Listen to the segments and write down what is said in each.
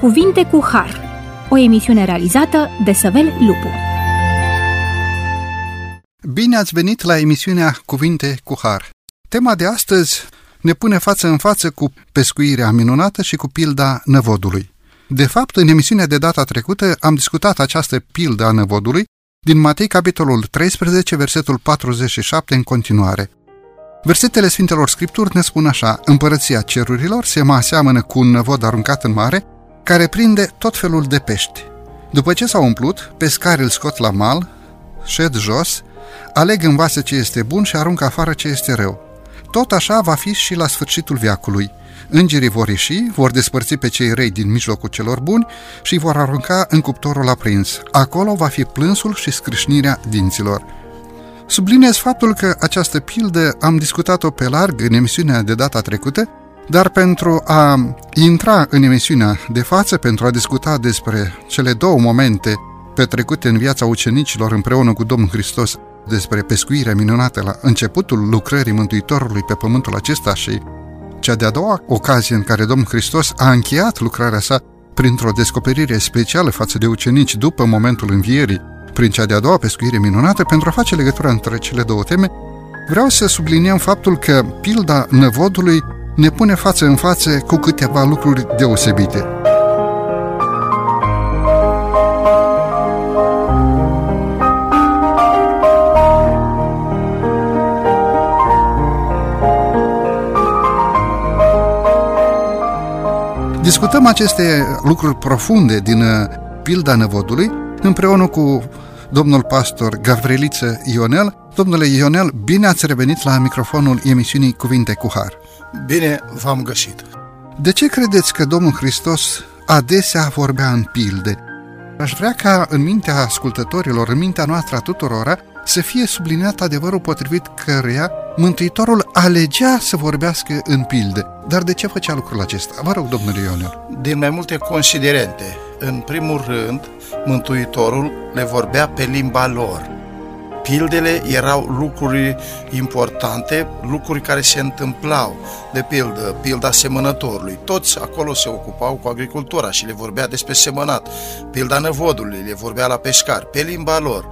Cuvinte cu Har, o emisiune realizată de Săvel Lupu. Bine ați venit la emisiunea Cuvinte cu Har. Tema de astăzi ne pune față în față cu pescuirea minunată și cu pilda năvodului. De fapt, în emisiunea de data trecută am discutat această pildă a năvodului din Matei, capitolul 13, versetul 47 în continuare. Versetele Sfintelor Scripturi ne spun așa, Împărăția cerurilor se mă aseamănă cu un năvod aruncat în mare, care prinde tot felul de pești. După ce s-au umplut, pescarii îl scot la mal, șed jos, aleg în vase ce este bun și aruncă afară ce este rău. Tot așa va fi și la sfârșitul viacului. Îngerii vor ieși, vor despărți pe cei răi din mijlocul celor buni și vor arunca în cuptorul aprins. Acolo va fi plânsul și scrâșnirea dinților. Subliniez faptul că această pildă am discutat-o pe larg în emisiunea de data trecută, dar pentru a intra în emisiunea de față, pentru a discuta despre cele două momente petrecute în viața ucenicilor împreună cu Domnul Hristos, despre pescuirea minunată la începutul lucrării Mântuitorului pe pământul acesta și cea de-a doua ocazie în care Domnul Hristos a încheiat lucrarea sa printr-o descoperire specială față de ucenici după momentul învierii, prin cea de-a doua pescuire minunată, pentru a face legătura între cele două teme, vreau să subliniem faptul că pilda năvodului ne pune față în față cu câteva lucruri deosebite. Discutăm aceste lucruri profunde din uh, pilda năvodului împreună cu domnul pastor Gavriliță Ionel. Domnule Ionel, bine ați revenit la microfonul emisiunii Cuvinte cu Har. Bine v-am găsit. De ce credeți că Domnul Hristos adesea vorbea în pilde? Aș vrea ca în mintea ascultătorilor, în mintea noastră a tuturora, să fie subliniat adevărul potrivit căruia Mântuitorul alegea să vorbească în pilde. Dar de ce făcea lucrul acesta? Vă rog, domnule Ionel. Din mai multe considerente. În primul rând, Mântuitorul le vorbea pe limba lor. Pildele erau lucruri importante, lucruri care se întâmplau. De pildă, pilda semănătorului. Toți acolo se ocupau cu agricultura și le vorbea despre semănat. Pilda năvodului le vorbea la pescar, pe limba lor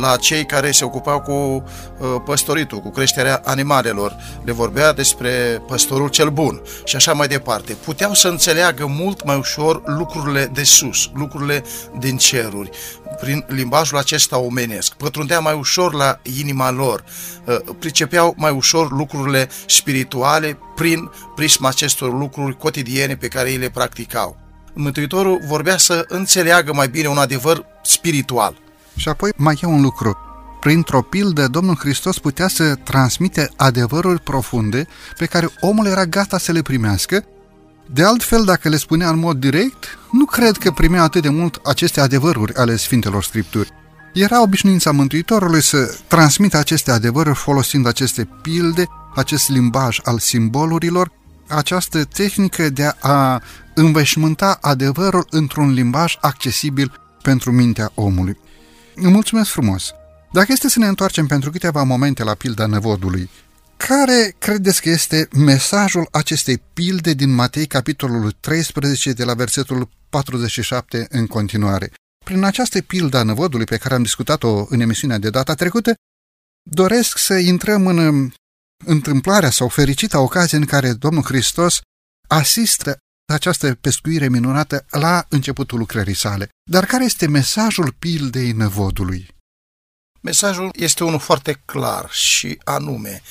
la cei care se ocupau cu uh, păstoritul, cu creșterea animalelor. Le vorbea despre păstorul cel bun și așa mai departe. Puteau să înțeleagă mult mai ușor lucrurile de sus, lucrurile din ceruri, prin limbajul acesta omenesc. Pătrundea mai ușor la inima lor, uh, pricepeau mai ușor lucrurile spirituale prin prisma acestor lucruri cotidiene pe care ei le practicau. Mântuitorul vorbea să înțeleagă mai bine un adevăr spiritual. Și apoi mai e un lucru. Printr-o pildă, Domnul Hristos putea să transmite adevăruri profunde pe care omul era gata să le primească. De altfel, dacă le spunea în mod direct, nu cred că primea atât de mult aceste adevăruri ale Sfintelor Scripturi. Era obișnuința Mântuitorului să transmită aceste adevăruri folosind aceste pilde, acest limbaj al simbolurilor, această tehnică de a înveșmânta adevărul într-un limbaj accesibil pentru mintea omului. Mulțumesc frumos! Dacă este să ne întoarcem pentru câteva momente la pilda năvodului, care credeți că este mesajul acestei pilde din Matei, capitolul 13, de la versetul 47 în continuare? Prin această pildă a năvodului pe care am discutat-o în emisiunea de data trecută, doresc să intrăm în întâmplarea sau fericita ocazie în care Domnul Hristos asistă această pescuire minunată la începutul lucrării sale. Dar care este mesajul pildei năvodului? Mesajul este unul foarte clar și anume,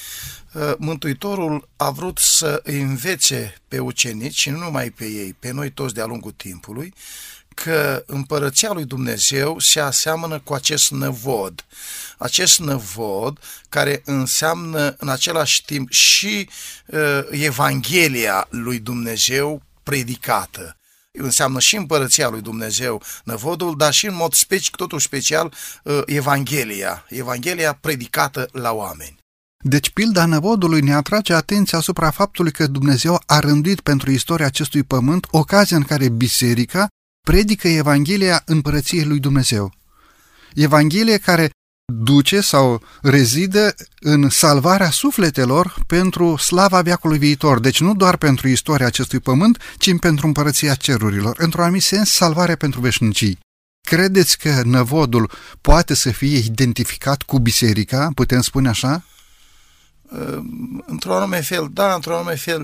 uh, Mântuitorul a vrut să învețe pe ucenici și nu numai pe ei, pe noi toți de-a lungul timpului, că împărăția lui Dumnezeu se aseamănă cu acest năvod. Acest năvod care înseamnă în același timp și uh, Evanghelia lui Dumnezeu predicată. Înseamnă și împărăția lui Dumnezeu, năvodul, dar și în mod special, totul special, uh, Evanghelia, Evanghelia predicată la oameni. Deci pilda năvodului ne atrage atenția asupra faptului că Dumnezeu a rânduit pentru istoria acestui pământ ocazia în care biserica predică Evanghelia împărăției lui Dumnezeu. Evanghelie care duce sau rezidă în salvarea sufletelor pentru slava veacului viitor. Deci nu doar pentru istoria acestui pământ, ci pentru împărăția cerurilor. Într-un anumit sens, salvare pentru veșnicii. Credeți că năvodul poate să fie identificat cu biserica? Putem spune așa? Într-un anume fel, da, într-un anume fel,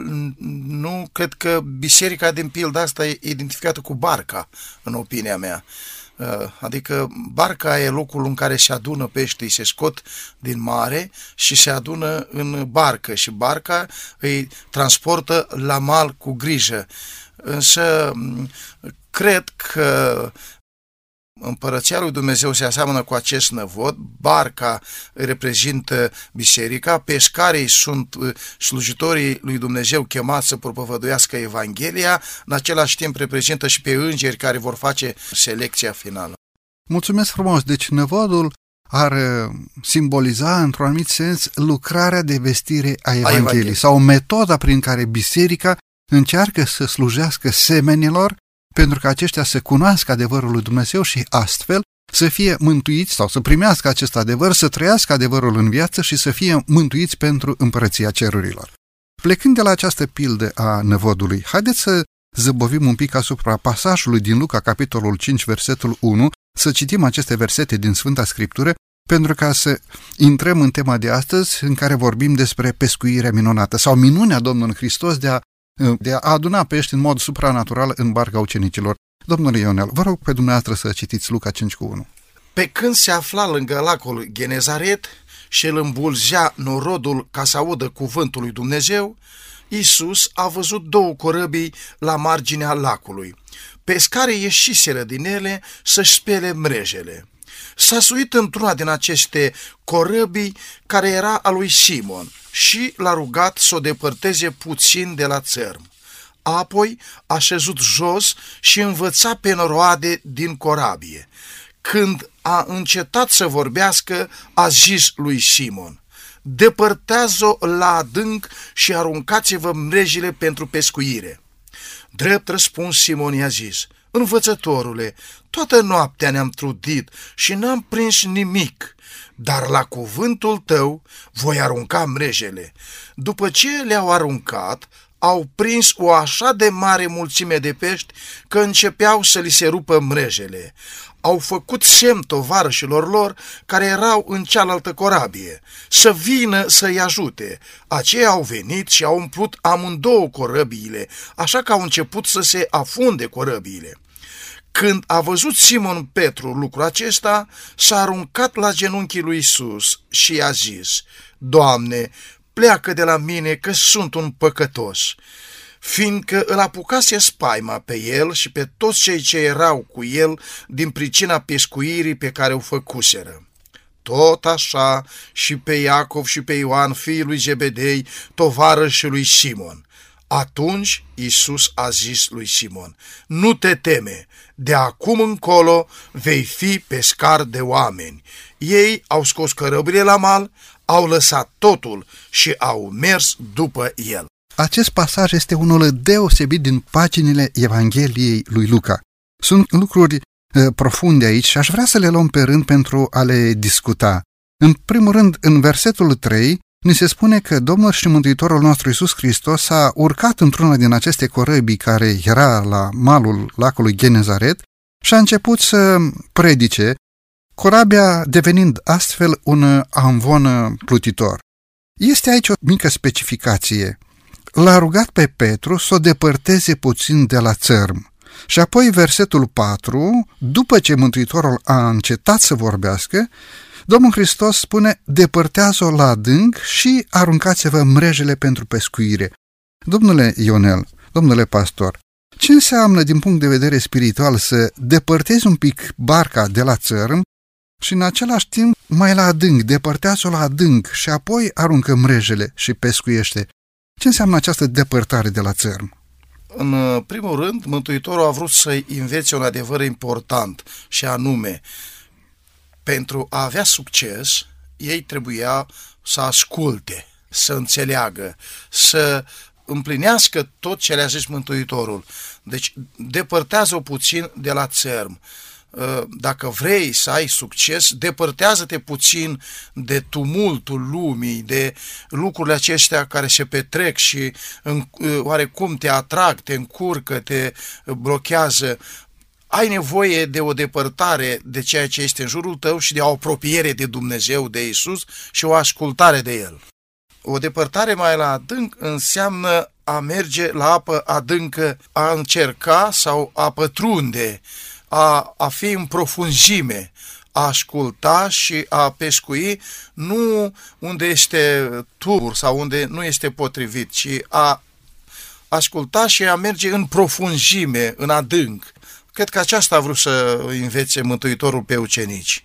nu. Cred că biserica din pilda asta e identificată cu barca, în opinia mea. Uh, adică barca e locul în care se adună peștii, se scot din mare și se adună în barcă și barca îi transportă la mal cu grijă. Însă cred că Împărăția lui Dumnezeu se aseamănă cu acest năvod, barca reprezintă biserica, pescarii sunt uh, slujitorii lui Dumnezeu chemați să propovăduiască Evanghelia, în același timp reprezintă și pe îngeri care vor face selecția finală. Mulțumesc frumos! Deci năvodul ar uh, simboliza, într-un anumit sens, lucrarea de vestire a Evangheliei, a Evangheliei. sau metoda prin care biserica încearcă să slujească semenilor pentru că aceștia să cunoască adevărul lui Dumnezeu și astfel să fie mântuiți sau să primească acest adevăr, să trăiască adevărul în viață și să fie mântuiți pentru împărăția cerurilor. Plecând de la această pildă a năvodului, haideți să zăbovim un pic asupra pasajului din Luca, capitolul 5, versetul 1, să citim aceste versete din Sfânta Scriptură, pentru ca să intrăm în tema de astăzi, în care vorbim despre pescuirea minunată sau minunea Domnului Hristos de a de a aduna pești în mod supranatural în barca ucenicilor. Domnule Ionel, vă rog pe dumneavoastră să citiți Luca 5 cu 1. Pe când se afla lângă lacul Genezaret și îl îmbulzea norodul ca să audă cuvântul lui Dumnezeu, Iisus a văzut două corăbii la marginea lacului. Pescarii ieșiseră din ele să-și spele mrejele. S-a suit într-una din aceste corăbii care era a lui Simon și l-a rugat să o depărteze puțin de la țărm. Apoi a șezut jos și învăța pe noroade din corabie. Când a încetat să vorbească, a zis lui Simon, depărtează-o la adânc și aruncați-vă mrejile pentru pescuire. Drept răspuns Simon i-a zis, Învățătorule, toată noaptea ne-am trudit și n-am prins nimic, dar la cuvântul tău voi arunca mrejele. După ce le-au aruncat, au prins o așa de mare mulțime de pești că începeau să li se rupă mrejele. Au făcut semn tovarășilor lor care erau în cealaltă corabie, să vină să-i ajute. Aceia au venit și au umplut amândouă corăbiile, așa că au început să se afunde corăbiile. Când a văzut Simon Petru lucrul acesta, s-a aruncat la genunchii lui Isus și i-a zis, Doamne, pleacă de la mine că sunt un păcătos, fiindcă îl apucase spaima pe el și pe toți cei ce erau cu el din pricina pescuirii pe care o făcuseră. Tot așa și pe Iacov și pe Ioan, fiul lui Zebedei, tovarășul lui Simon. Atunci Isus a zis lui Simon, nu te teme, de acum încolo vei fi pescar de oameni. Ei au scos cărăbrile la mal, au lăsat totul și au mers după el. Acest pasaj este unul deosebit din paginile Evangheliei lui Luca. Sunt lucruri uh, profunde aici și aș vrea să le luăm pe rând pentru a le discuta. În primul rând, în versetul 3, Ni se spune că Domnul și Mântuitorul nostru Iisus Hristos a urcat într-una din aceste corăbii care era la malul lacului Genezaret și a început să predice, corabia devenind astfel un amvon plutitor. Este aici o mică specificație. L-a rugat pe Petru să o depărteze puțin de la țărm. Și apoi versetul 4, după ce Mântuitorul a încetat să vorbească, Domnul Hristos spune, depărtează-o la adânc și aruncați-vă mrejele pentru pescuire. Domnule Ionel, domnule pastor, ce înseamnă din punct de vedere spiritual să depărtezi un pic barca de la țărm și în același timp mai la adânc, depărtează-o la adânc și apoi aruncă mrejele și pescuiește? Ce înseamnă această depărtare de la țărm? În uh, primul rând, Mântuitorul a vrut să-i învețe un adevăr important și anume pentru a avea succes, ei trebuia să asculte, să înțeleagă, să împlinească tot ce le-a zis Mântuitorul. Deci depărtează-o puțin de la țărm. uh, dacă vrei să ai succes, depărtează-te puțin de tumultul lumii, de lucrurile aceștia care se petrec și în, uh, oarecum te atrag, te încurcă, te blochează. Ai nevoie de o depărtare de ceea ce este în jurul tău și de o apropiere de Dumnezeu, de Isus și o ascultare de El. O depărtare mai la adânc înseamnă a merge la apă adâncă, a încerca sau a pătrunde, a, a fi în profunzime, a asculta și a pescui nu unde este tur sau unde nu este potrivit, ci a asculta și a merge în profunzime, în adânc. Cred că aceasta a vrut să învețe Mântuitorul pe ucenici.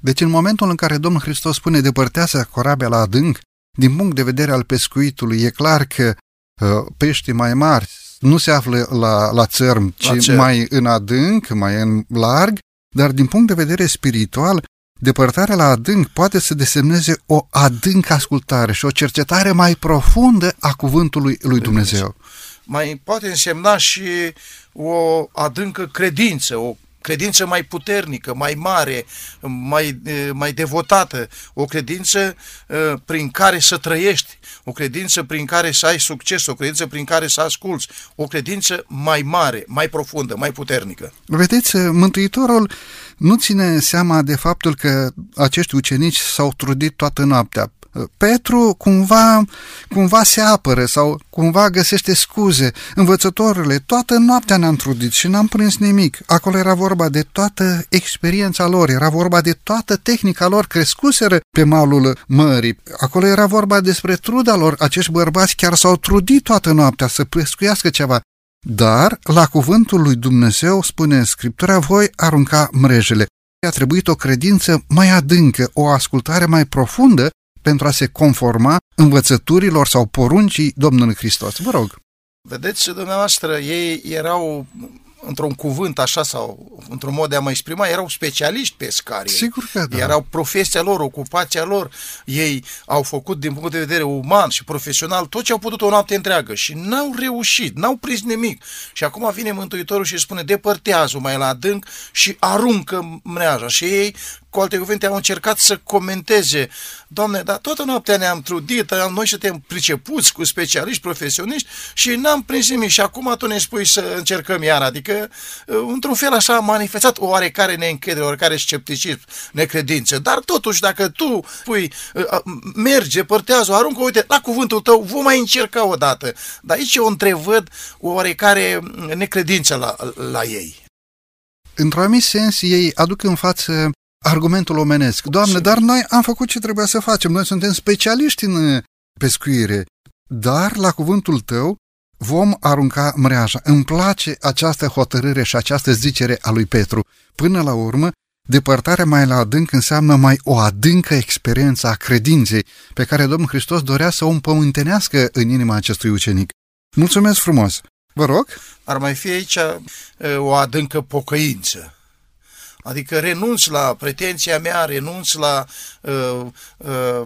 Deci în momentul în care Domnul Hristos spune depărtează corabia la adânc, din punct de vedere al pescuitului, e clar că uh, peștii mai mari nu se află la, la țărm, ci la cer. mai în adânc, mai în larg, dar din punct de vedere spiritual, depărtarea la adânc poate să desemneze o adâncă ascultare și o cercetare mai profundă a cuvântului lui Dumnezeu. Mai poate însemna și o adâncă credință, o credință mai puternică, mai mare, mai, mai devotată, o credință prin care să trăiești, o credință prin care să ai succes, o credință prin care să asculți, o credință mai mare, mai profundă, mai puternică. Vedeți, Mântuitorul nu ține seama de faptul că acești ucenici s-au trudit toată noaptea Petru cumva, cumva se apără sau cumva găsește scuze. Învățătorile, toată noaptea ne-am trudit și n-am prins nimic. Acolo era vorba de toată experiența lor, era vorba de toată tehnica lor crescuseră pe malul mării. Acolo era vorba despre truda lor. Acești bărbați chiar s-au trudit toată noaptea să pescuiască ceva. Dar, la cuvântul lui Dumnezeu, spune Scriptura, voi arunca mrejele. A trebuit o credință mai adâncă, o ascultare mai profundă pentru a se conforma învățăturilor sau poruncii Domnului Hristos. Vă rog. Vedeți, dumneavoastră, ei erau într-un cuvânt așa sau într-un mod de a mă exprima, erau specialiști pescari. Sigur că da. Erau profesia lor, ocupația lor. Ei au făcut din punct de vedere uman și profesional tot ce au putut o noapte întreagă și n-au reușit, n-au prins nimic. Și acum vine Mântuitorul și spune depărtează mai la adânc și aruncă mreaja. Și ei cu alte cuvinte, au încercat să comenteze, Doamne, dar toată noaptea ne-am trudit, noi suntem pricepuți cu specialiști, profesioniști și n-am prins nimic și acum tu ne spui să încercăm iar, adică uh, într-un fel așa a manifestat o oarecare neîncredere, oarecare scepticism, necredință, dar totuși dacă tu pui, uh, merge, părtează, aruncă, uite, la cuvântul tău, vom mai încerca o dată, dar aici eu întrevăd o oarecare necredință la, la ei. Într-un anumit sens, ei aduc în față argumentul omenesc. Doamne, dar noi am făcut ce trebuia să facem, noi suntem specialiști în uh, pescuire, dar la cuvântul tău vom arunca mreaja. Îmi place această hotărâre și această zicere a lui Petru. Până la urmă, depărtarea mai la adânc înseamnă mai o adâncă experiență a credinței pe care Domnul Hristos dorea să o împământenească în inima acestui ucenic. Mulțumesc frumos! Vă rog? Ar mai fi aici uh, o adâncă pocăință Adică renunț la pretenția mea, renunț la uh, uh,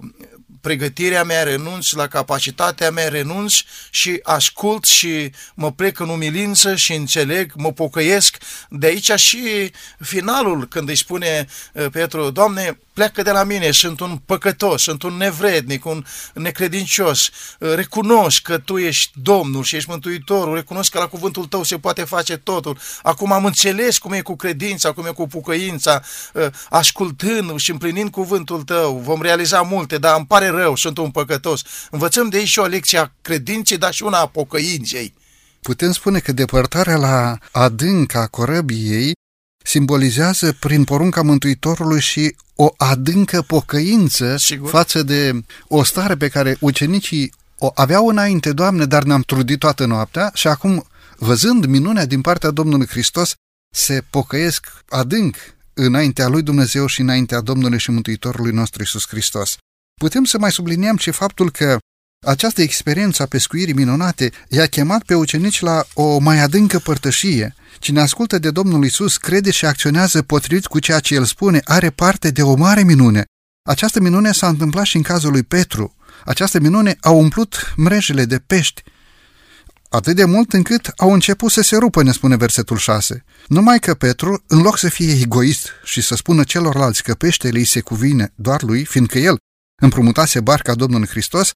pregătirea mea, renunț la capacitatea mea, renunț și ascult și mă plec în umilință și înțeleg, mă pocăiesc. De aici și finalul când îi spune uh, Petru, Doamne, pleacă de la mine, sunt un păcătos, sunt un nevrednic, un necredincios, uh, recunosc că Tu ești Domnul și ești Mântuitorul, recunosc că la cuvântul Tău se poate face totul. Acum am înțeles cum e cu credința, cum e cu pucăința, uh, ascultând și împlinind cuvântul Tău, vom realiza multe, dar îmi pare rău, sunt un păcătos. Învățăm de aici și o lecție a credinței, dar și una a pocăinței. Putem spune că depărtarea la adânca corăbiei simbolizează prin porunca Mântuitorului și o adâncă pocăință Sigur. față de o stare pe care ucenicii o aveau înainte, Doamne, dar ne-am trudit toată noaptea și acum, văzând minunea din partea Domnului Hristos, se pocăiesc adânc înaintea lui Dumnezeu și înaintea Domnului și Mântuitorului nostru Isus Hristos. Putem să mai subliniem și faptul că această experiență a pescuirii minunate i-a chemat pe ucenici la o mai adâncă părtășie. Cine ascultă de Domnul Isus crede și acționează potrivit cu ceea ce El spune, are parte de o mare minune. Această minune s-a întâmplat și în cazul lui Petru. Această minune a umplut mrejele de pești. atât de mult încât au început să se rupă, ne spune versetul 6. Numai că Petru, în loc să fie egoist și să spună celorlalți că peștele îi se cuvine doar lui, fiindcă el împrumutase barca Domnului Hristos,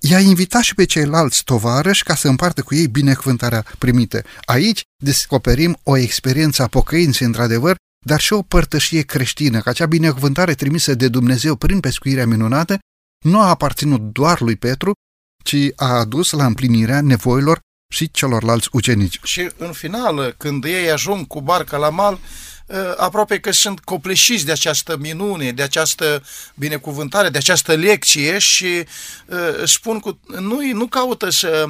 i-a invitat și pe ceilalți tovarăși ca să împartă cu ei binecuvântarea primită. Aici descoperim o experiență a pocăinței, într-adevăr, dar și o părtășie creștină, că acea binecuvântare trimisă de Dumnezeu prin pescuirea minunată nu a aparținut doar lui Petru, ci a adus la împlinirea nevoilor și celorlalți ucenici. Și în final, când ei ajung cu barca la mal, ă, aprope că sunt copleșiți de această minune, de această binecuvântare, de această lecție și uh, spun cu, nu, nu caută să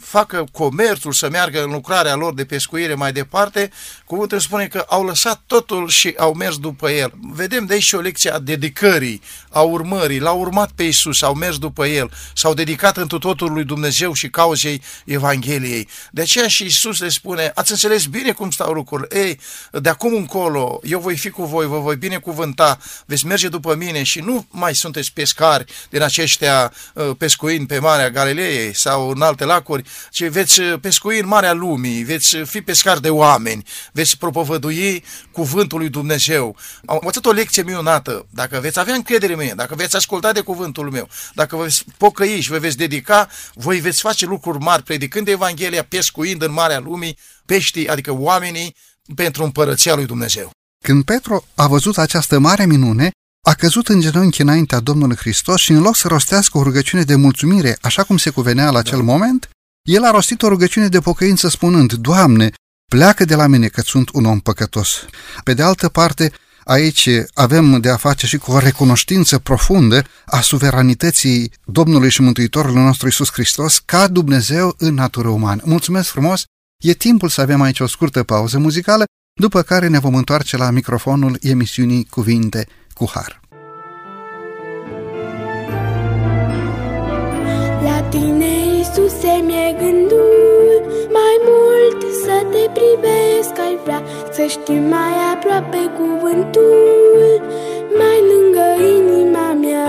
facă comerțul, să meargă în lucrarea lor de pescuire mai departe, cuvântul spune că au lăsat totul și au mers după el. Vedem de aici o lecție a dedicării, a urmării, l-au urmat pe Isus, au mers după el, s-au dedicat întru totul lui Dumnezeu și cauzei Evangheliei. De aceea și Isus le spune, ați înțeles bine cum stau lucrurile, ei, de acum încolo, eu voi fi cu voi, vă voi binecuvânta, veți merge după mine și nu mai sunteți pescari din aceștia uh, pescuind pe Marea Galileei sau în alte lacuri, ci veți uh, pescui în Marea Lumii, veți fi pescari de oameni, veți propovădui cuvântul lui Dumnezeu. Am învățat o lecție minunată. Dacă veți avea încredere în mine, dacă veți asculta de cuvântul meu, dacă vă veți pocăi și vă veți dedica, voi veți face lucruri mari, predicând Evanghelia, pescuind în Marea Lumii, peștii, adică oamenii, pentru împărăția lui Dumnezeu. Când Petru a văzut această mare minune, a căzut în genunchi înaintea Domnului Hristos și în loc să rostească o rugăciune de mulțumire, așa cum se cuvenea la acel da. moment, el a rostit o rugăciune de pocăință spunând, Doamne, pleacă de la mine că sunt un om păcătos. Pe de altă parte, aici avem de a face și cu o recunoștință profundă a suveranității Domnului și Mântuitorului nostru Isus Hristos ca Dumnezeu în natură umană. Mulțumesc frumos! E timpul să avem aici o scurtă pauză muzicală, după care ne vom întoarce la microfonul emisiunii Cuvinte cu Har. La tine, Iisuse, mi-e gândul Mai mult să te privesc Ai vrea să știi mai aproape cuvântul Mai lângă inima mea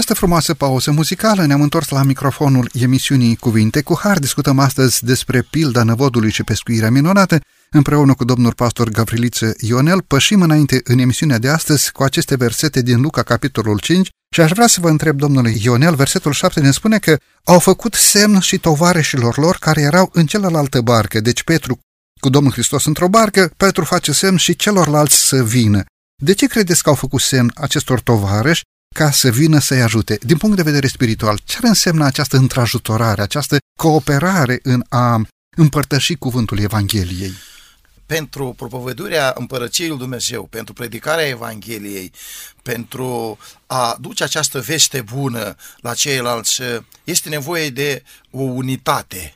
această frumoasă pauză muzicală, ne-am întors la microfonul emisiunii Cuvinte cu Har. Discutăm astăzi despre pilda năvodului și pescuirea minunată. Împreună cu domnul pastor Gavriliță Ionel, pășim înainte în emisiunea de astăzi cu aceste versete din Luca, capitolul 5, și aș vrea să vă întreb, domnule Ionel, versetul 7 ne spune că au făcut semn și tovareșilor lor care erau în celălaltă barcă, deci Petru cu Domnul Hristos într-o barcă, Petru face semn și celorlalți să vină. De ce credeți că au făcut semn acestor tovarăși ca să vină să-i ajute? Din punct de vedere spiritual, ce însemna această întrajutorare, această cooperare în a împărtăși cuvântul Evangheliei? Pentru propovăduirea împărăției lui Dumnezeu, pentru predicarea Evangheliei, pentru a duce această veste bună la ceilalți, este nevoie de o unitate,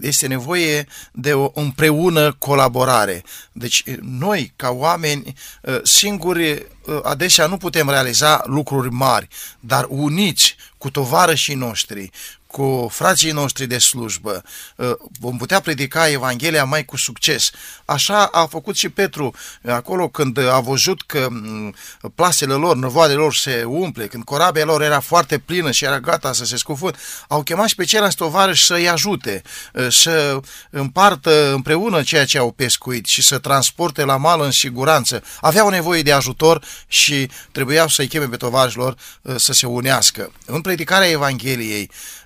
este nevoie de o împreună colaborare. Deci noi, ca oameni, singuri adesea nu putem realiza lucruri mari, dar uniți cu tovarășii noștri, cu frații noștri de slujbă, uh, vom putea predica Evanghelia mai cu succes. Așa a făcut și Petru acolo când a văzut că mm, plasele lor, năvoadele lor se umple, când corabia lor era foarte plină și era gata să se scufund, au chemat și pe ceilalți tovarăși să-i ajute, uh, să împartă împreună ceea ce au pescuit și să transporte la mal în siguranță. Aveau nevoie de ajutor și trebuiau să-i cheme pe tovarășilor uh, să se unească. În predicarea Evangheliei, uh,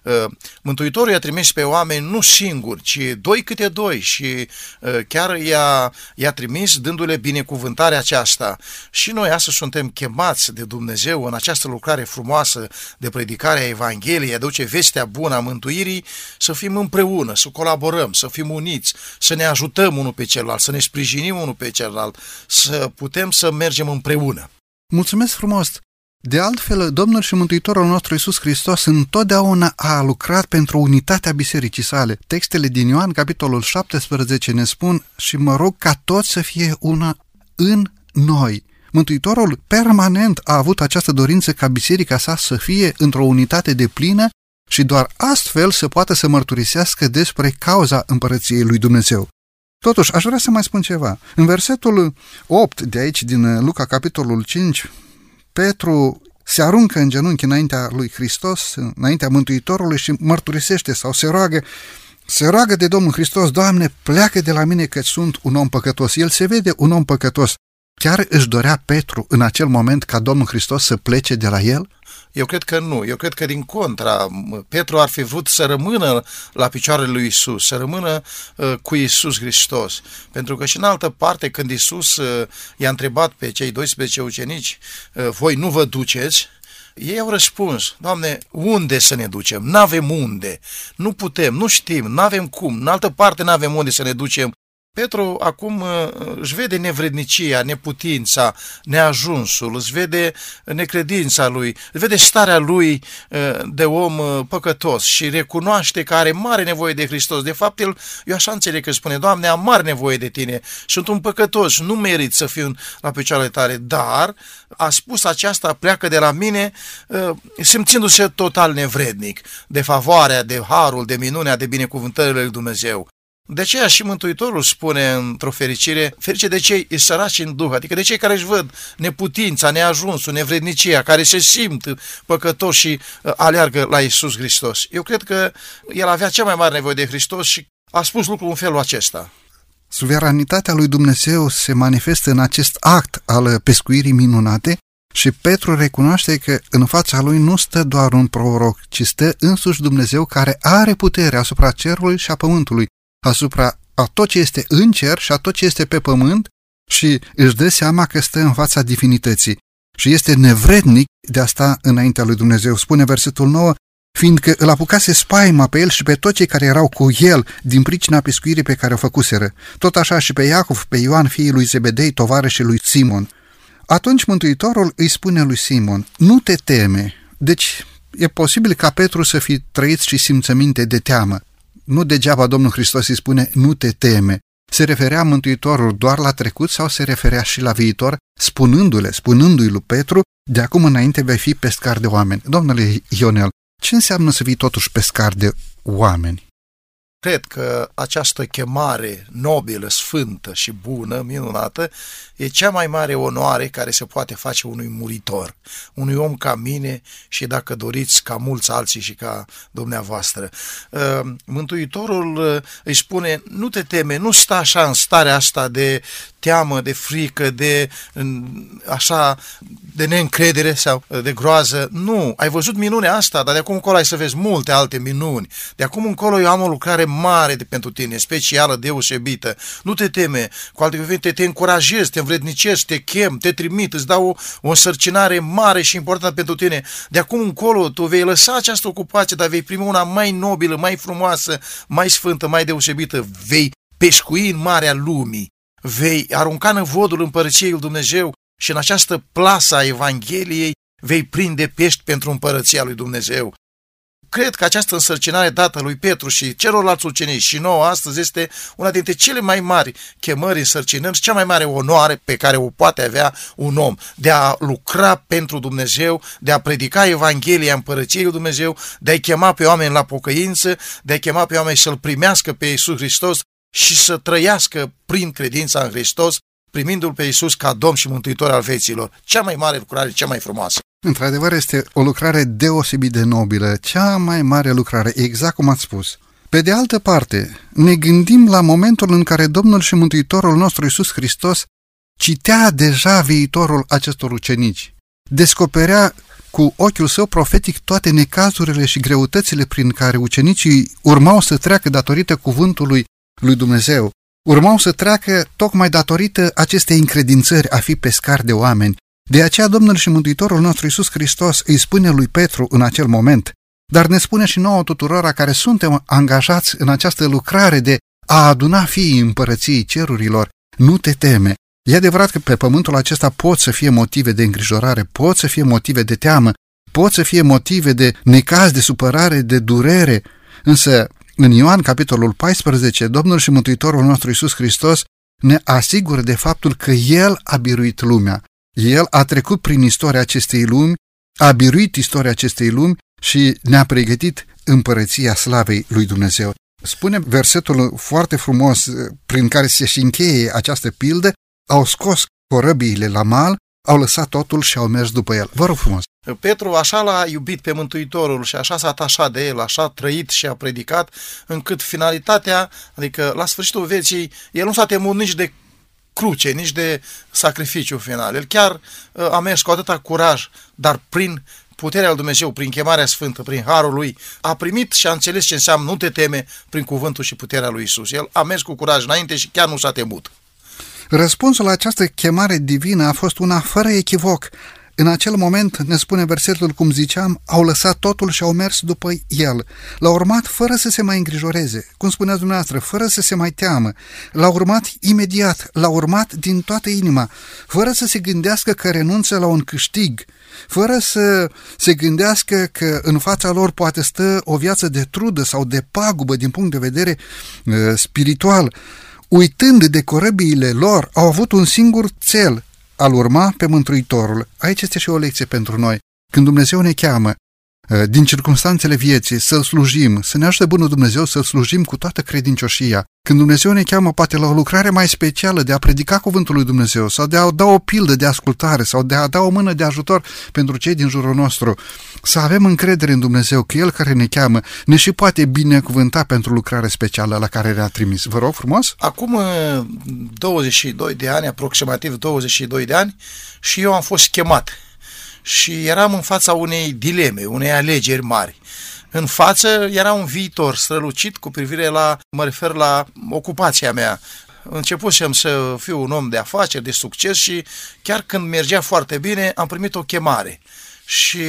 Mântuitorul i-a trimis pe oameni nu singuri, ci doi câte doi și uh, chiar i-a, i-a trimis dându-le binecuvântarea aceasta. Și noi astăzi suntem chemați de Dumnezeu în această lucrare frumoasă de predicare a Evangheliei, aduce vestea bună a mântuirii, să fim împreună, să colaborăm, să fim uniți, să ne ajutăm unul pe celălalt, să ne sprijinim unul pe celălalt, să putem să mergem împreună. Mulțumesc frumos! De altfel, Domnul și Mântuitorul nostru Iisus Hristos întotdeauna a lucrat pentru unitatea bisericii sale. Textele din Ioan, capitolul 17, ne spun și mă rog ca toți să fie una în noi. Mântuitorul permanent a avut această dorință ca biserica sa să fie într-o unitate de plină și doar astfel să poată să mărturisească despre cauza împărăției lui Dumnezeu. Totuși, aș vrea să mai spun ceva. În versetul 8 de aici, din Luca, capitolul 5, Petru se aruncă în genunchi înaintea lui Hristos, înaintea Mântuitorului și mărturisește sau se roagă, se roagă de Domnul Hristos, Doamne, pleacă de la mine că sunt un om păcătos. El se vede un om păcătos. Chiar își dorea Petru în acel moment ca Domnul Hristos să plece de la el? Eu cred că nu. Eu cred că din contra, Petru ar fi vrut să rămână la picioarele lui Isus, să rămână uh, cu Isus Hristos. Pentru că și în altă parte, când Isus uh, i-a întrebat pe cei 12 ucenici, uh, voi nu vă duceți, ei au răspuns, Doamne, unde să ne ducem? N-avem unde, nu putem, nu știm, n-avem cum, în altă parte n-avem unde să ne ducem Petru acum uh, își vede nevrednicia, neputința, neajunsul, își vede necredința lui, își vede starea lui uh, de om uh, păcătos și recunoaște că are mare nevoie de Hristos. De fapt, el, eu așa înțeleg că spune, Doamne, am mare nevoie de Tine, sunt un păcătos, nu merit să fiu la picioarele Tale, dar a spus aceasta, pleacă de la mine, simțindu-se total nevrednic de favoarea, de harul, de minunea, de binecuvântările lui Dumnezeu. De aceea și Mântuitorul spune într-o fericire, ferice de cei săraci în Duh, adică de cei care își văd neputința, neajunsul, nevrednicia, care se simt păcătoși și uh, aleargă la Isus Hristos. Eu cred că el avea cea mai mare nevoie de Hristos și a spus lucrul în felul acesta. Suveranitatea lui Dumnezeu se manifestă în acest act al pescuirii minunate și Petru recunoaște că în fața lui nu stă doar un proroc, ci stă însuși Dumnezeu care are putere asupra cerului și a pământului asupra a tot ce este în cer și a tot ce este pe pământ și își dă seama că stă în fața divinității și este nevrednic de a sta înaintea lui Dumnezeu. Spune versetul 9, fiindcă îl apucase spaima pe el și pe toți cei care erau cu el din pricina pescuirii pe care o făcuseră. Tot așa și pe Iacov, pe Ioan, fiii lui Zebedei, tovarășii lui Simon. Atunci Mântuitorul îi spune lui Simon, nu te teme. Deci e posibil ca Petru să fi trăit și simțăminte de teamă. Nu degeaba Domnul Hristos îi spune, nu te teme. Se referea Mântuitorul doar la trecut sau se referea și la viitor, spunându-le, spunându-i lui Petru, de acum înainte vei fi pescar de oameni. Domnule Ionel, ce înseamnă să fii totuși pescar de oameni? Cred că această chemare nobilă, sfântă și bună, minunată, e cea mai mare onoare care se poate face unui muritor, unui om ca mine și, dacă doriți, ca mulți alții și ca dumneavoastră. Uh, Mântuitorul uh, îi spune, nu te teme, nu sta așa în starea asta de teamă, de frică, de așa, de neîncredere sau de groază. Nu, ai văzut minunea asta, dar de acum încolo ai să vezi multe alte minuni. De acum încolo eu am o lucrare mare de pentru tine, specială, deosebită. Nu te teme, cu alte cuvinte, te încurajez, te învrednicesc, te chem, te trimit, îți dau o, o sărcinare mare și importantă pentru tine. De acum încolo tu vei lăsa această ocupație, dar vei primi una mai nobilă, mai frumoasă, mai sfântă, mai deosebită. Vei pescui în marea lumii vei arunca în vodul împărăției lui Dumnezeu și în această plasă a Evangheliei vei prinde pești pentru împărăția lui Dumnezeu. cred că această însărcinare dată lui Petru și celorlalți ucenici și nouă astăzi este una dintre cele mai mari chemări însărcinări și cea mai mare onoare pe care o poate avea un om, de a lucra pentru Dumnezeu, de a predica Evanghelia Împărăției lui Dumnezeu, de a-i chema pe oameni la pocăință, de a-i chema pe oameni să-L primească pe Iisus Hristos și să trăiască prin credința în Hristos, primindu-L pe Iisus ca Domn și Mântuitor al vieților. Cea mai mare lucrare, cea mai frumoasă. Într-adevăr, este o lucrare deosebit de nobilă, cea mai mare lucrare, exact cum ați spus. Pe de altă parte, ne gândim la momentul în care Domnul și Mântuitorul nostru Iisus Hristos citea deja viitorul acestor ucenici. Descoperea cu ochiul său profetic toate necazurile și greutățile prin care ucenicii urmau să treacă datorită cuvântului lui Dumnezeu. Urmau să treacă tocmai datorită acestei încredințări a fi pescar de oameni. De aceea Domnul și Mântuitorul nostru Iisus Hristos îi spune lui Petru în acel moment, dar ne spune și nouă tuturora care suntem angajați în această lucrare de a aduna fiii împărăției cerurilor, nu te teme. E adevărat că pe pământul acesta pot să fie motive de îngrijorare, pot să fie motive de teamă, pot să fie motive de necaz, de supărare, de durere, însă în Ioan, capitolul 14, Domnul și Mântuitorul nostru Iisus Hristos ne asigură de faptul că El a biruit lumea. El a trecut prin istoria acestei lumi, a biruit istoria acestei lumi și ne-a pregătit împărăția slavei lui Dumnezeu. Spune versetul foarte frumos prin care se și încheie această pildă, au scos corăbiile la mal, au lăsat totul și au mers după el. Vă rog frumos. Petru așa l-a iubit pe Mântuitorul și așa s-a atașat de el, așa a trăit și a predicat, încât finalitatea, adică la sfârșitul vieții, el nu s-a temut nici de cruce, nici de sacrificiu final. El chiar uh, a mers cu atâta curaj, dar prin puterea lui Dumnezeu, prin chemarea sfântă, prin harul lui, a primit și a înțeles ce înseamnă nu te teme prin cuvântul și puterea lui Isus. El a mers cu curaj înainte și chiar nu s-a temut. Răspunsul la această chemare divină a fost una fără echivoc. În acel moment, ne spune versetul cum ziceam, au lăsat totul și au mers după el. L-au urmat fără să se mai îngrijoreze, cum spuneați dumneavoastră, fără să se mai teamă. L-au urmat imediat, l-au urmat din toată inima, fără să se gândească că renunță la un câștig, fără să se gândească că în fața lor poate stă o viață de trudă sau de pagubă din punct de vedere uh, spiritual uitând de corăbiile lor, au avut un singur cel, al urma pe Mântuitorul. Aici este și o lecție pentru noi. Când Dumnezeu ne cheamă, uh, din circunstanțele vieții, să-L slujim, să ne ajute Bunul Dumnezeu să-L slujim cu toată credincioșia. Când Dumnezeu ne cheamă poate la o lucrare mai specială de a predica cuvântul lui Dumnezeu sau de a da o pildă de ascultare sau de a da o mână de ajutor pentru cei din jurul nostru, să avem încredere în Dumnezeu că El care ne cheamă ne și poate binecuvânta pentru lucrare specială la care ne-a trimis. Vă rog frumos? Acum 22 uh, de ani, aproximativ 22 de ani, și eu am fost chemat și eram în fața unei dileme, unei alegeri mari. În față era un viitor strălucit cu privire la, mă refer la ocupația mea. Începusem să fiu un om de afaceri, de succes și chiar când mergea foarte bine am primit o chemare și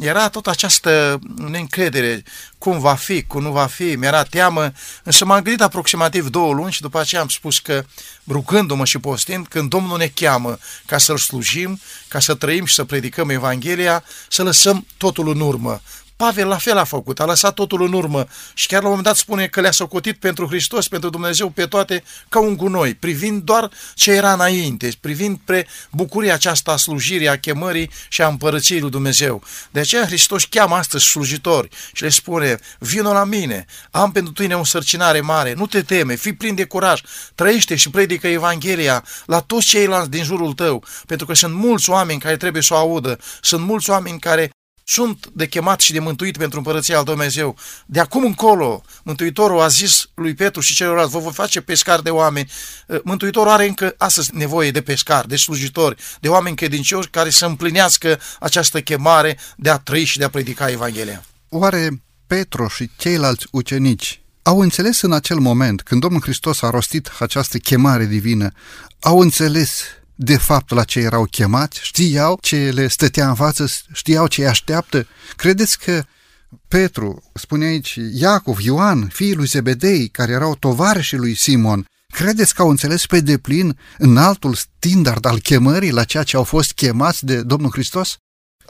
era tot această neîncredere, cum va fi, cum nu va fi, mi-era teamă, însă m-am gândit aproximativ două luni și după aceea am spus că, rugându-mă și postind, când Domnul ne cheamă ca să-L slujim, ca să trăim și să predicăm Evanghelia, să lăsăm totul în urmă, Pavel la fel a făcut, a lăsat totul în urmă și chiar la un moment dat spune că le-a socotit pentru Hristos, pentru Dumnezeu, pe toate ca un gunoi, privind doar ce era înainte, privind pre bucuria aceasta a slujirii, a chemării și a împărăției lui Dumnezeu. De aceea Hristos cheamă astăzi slujitori și le spune, vino la mine, am pentru tine o sărcinare mare, nu te teme, fii plin de curaj, trăiește și predică Evanghelia la toți ceilalți din jurul tău, pentru că sunt mulți oameni care trebuie să o audă, sunt mulți oameni care sunt de chemat și de mântuit pentru împărăția al Dumnezeu. De acum încolo, Mântuitorul a zis lui Petru și celorlalți, vă voi face pescar de oameni. Uh, Mântuitorul are încă astăzi nevoie de pescar, de slujitori, de oameni credincioși care să împlinească această chemare de a trăi și de a predica Evanghelia. Oare Petru și ceilalți ucenici au înțeles în acel moment, când Domnul Hristos a rostit această chemare divină, au înțeles de fapt la ce erau chemați, știau ce le stătea în față, știau ce îi așteaptă. Credeți că Petru, spune aici, Iacov, Ioan, fiii lui Zebedei, care erau tovarășii lui Simon, credeți că au înțeles pe deplin în altul standard al chemării la ceea ce au fost chemați de Domnul Hristos?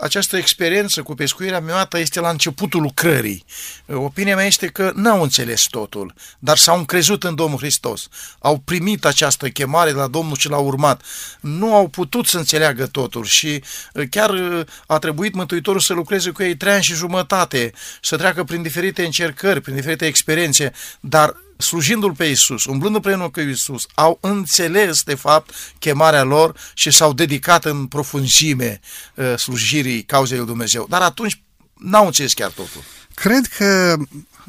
Această experiență cu pescuirea minunată este la începutul lucrării. Opinia mea este că n-au înțeles totul, dar s-au încrezut în Domnul Hristos. Au primit această chemare de la Domnul și l-au urmat. Nu au putut să înțeleagă totul și uh, chiar uh, a trebuit Mântuitorul să lucreze cu ei trei ani și jumătate, să treacă prin diferite încercări, prin diferite experiențe, dar slujindu-L pe Iisus, umblând împreună cu Iisus, au înțeles, de fapt, chemarea lor și s-au dedicat în profunzime uh, slujirii cauzei lui Dumnezeu. Dar atunci n-au înțeles chiar totul. Cred că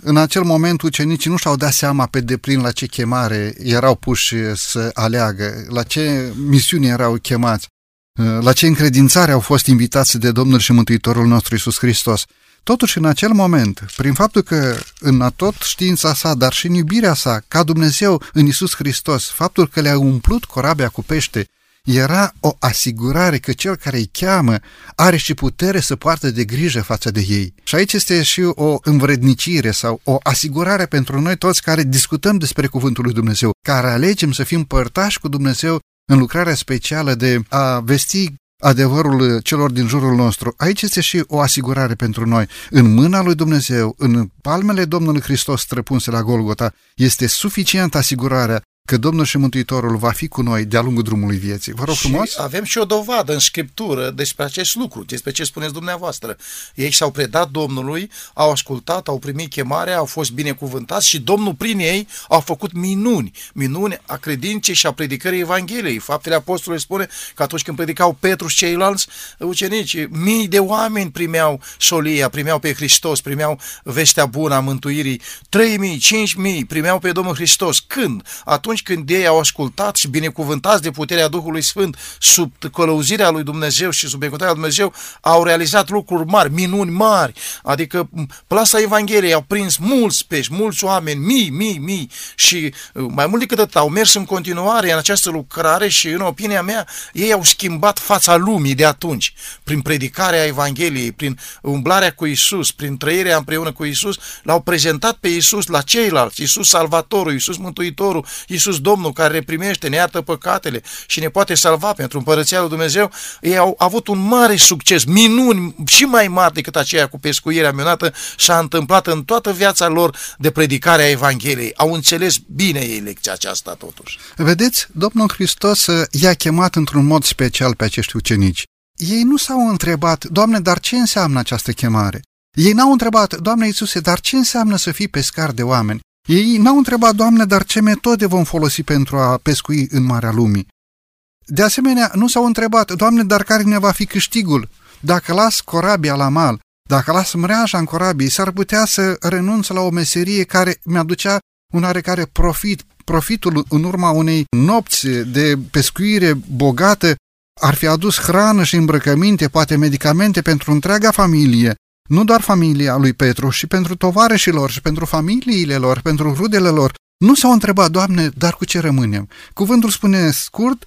în acel moment ucenicii nu și-au dat seama pe deplin la ce chemare erau puși să aleagă, la ce misiune erau chemați, uh, la ce încredințare au fost invitați de Domnul și Mântuitorul nostru Isus Hristos. Totuși, în acel moment, prin faptul că în tot știința sa, dar și în iubirea sa, ca Dumnezeu în Isus Hristos, faptul că le-a umplut corabia cu pește, era o asigurare că cel care îi cheamă are și putere să poartă de grijă față de ei. Și aici este și o învrednicire sau o asigurare pentru noi toți care discutăm despre Cuvântul lui Dumnezeu, care alegem să fim părtași cu Dumnezeu în lucrarea specială de a vesti adevărul celor din jurul nostru. Aici este și o asigurare pentru noi. În mâna lui Dumnezeu, în palmele Domnului Hristos străpunse la Golgota, este suficientă asigurarea că Domnul și Mântuitorul va fi cu noi de-a lungul drumului vieții. Vă rog și frumos! avem și o dovadă în Scriptură despre acest lucru, despre ce spuneți dumneavoastră. Ei s-au predat Domnului, au ascultat, au primit chemarea, au fost binecuvântați și Domnul prin ei a făcut minuni, minuni a credinței și a predicării Evangheliei. Faptele Apostolului spune că atunci când predicau Petru și ceilalți ucenici, mii de oameni primeau solia, primeau pe Hristos, primeau vestea bună a mântuirii, 3.000, 5.000 primeau pe Domnul Hristos. Când? Atunci atunci când ei au ascultat și binecuvântați de puterea Duhului Sfânt sub călăuzirea lui Dumnezeu și sub binecuvântarea lui Dumnezeu, au realizat lucruri mari, minuni mari, adică plasa Evangheliei au prins mulți pești, mulți oameni, mii, mii, mii. Și uh, mai mult decât atât au mers în continuare în această lucrare și în opinia mea ei au schimbat fața lumii de atunci. Prin predicarea Evangheliei, prin umblarea cu Isus, prin trăirea împreună cu Isus, l-au prezentat pe Isus la ceilalți, Isus Salvatorul, Isus Mântuitorul, Isus Iisus Domnul care ne primește, ne iartă păcatele și ne poate salva pentru împărăția lui Dumnezeu, ei au avut un mare succes, minuni și mai mari decât aceea cu pescuirea minunată s-a întâmplat în toată viața lor de predicare a Evangheliei. Au înțeles bine ei lecția aceasta totuși. Vedeți, Domnul Hristos i-a chemat într-un mod special pe acești ucenici. Ei nu s-au întrebat, Doamne, dar ce înseamnă această chemare? Ei n-au întrebat, Doamne Iisuse, dar ce înseamnă să fii pescar de oameni? Ei n-au întrebat, Doamne, dar ce metode vom folosi pentru a pescui în Marea Lumii? De asemenea, nu s-au întrebat, Doamne, dar care ne va fi câștigul? Dacă las corabia la mal, dacă las mreaja în corabie, s-ar putea să renunț la o meserie care mi-aducea un oarecare profit. Profitul în urma unei nopți de pescuire bogată ar fi adus hrană și îmbrăcăminte, poate medicamente pentru întreaga familie, nu doar familia lui Petru, și pentru tovarășilor, și pentru familiile lor, pentru rudele lor. Nu s-au întrebat, Doamne, dar cu ce rămânem? Cuvântul spune scurt,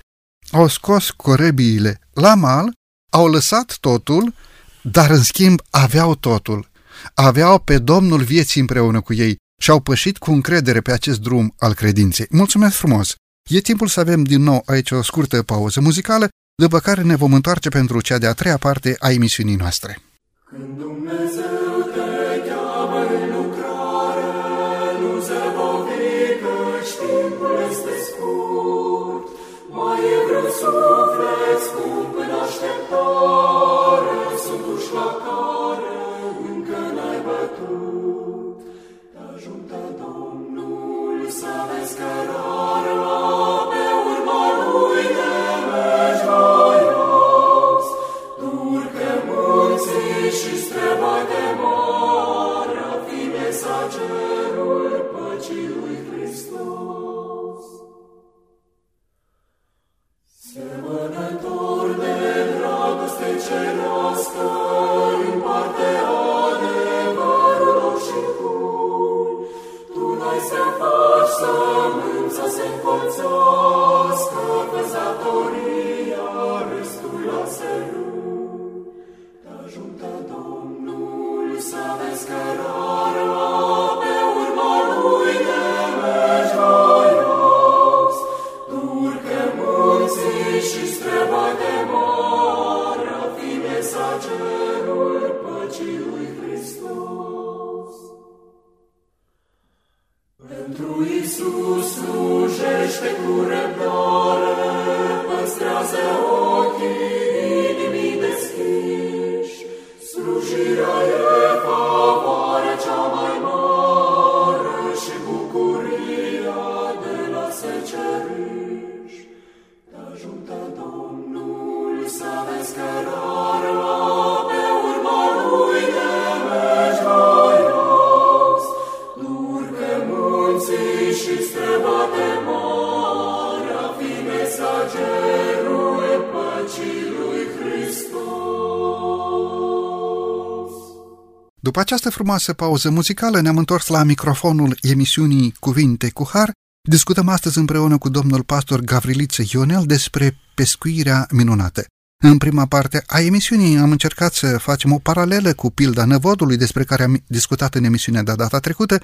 au scos corebiile la mal, au lăsat totul, dar în schimb aveau totul. Aveau pe Domnul vieții împreună cu ei și au pășit cu încredere pe acest drum al credinței. Mulțumesc frumos! E timpul să avem din nou aici o scurtă pauză muzicală, după care ne vom întoarce pentru cea de-a treia parte a emisiunii noastre. Când Dumnezeu te cheamă în lucrare, nu zăbovi căci timpul este scurt. Mai e vreun suflet scump în așteptare, Отцовского затори. Slujește cu După această frumoasă pauză muzicală ne-am întors la microfonul emisiunii Cuvinte cu Har. Discutăm astăzi împreună cu domnul pastor Gavriliță Ionel despre pescuirea minunată. În prima parte a emisiunii am încercat să facem o paralelă cu pilda năvodului despre care am discutat în emisiunea de data trecută,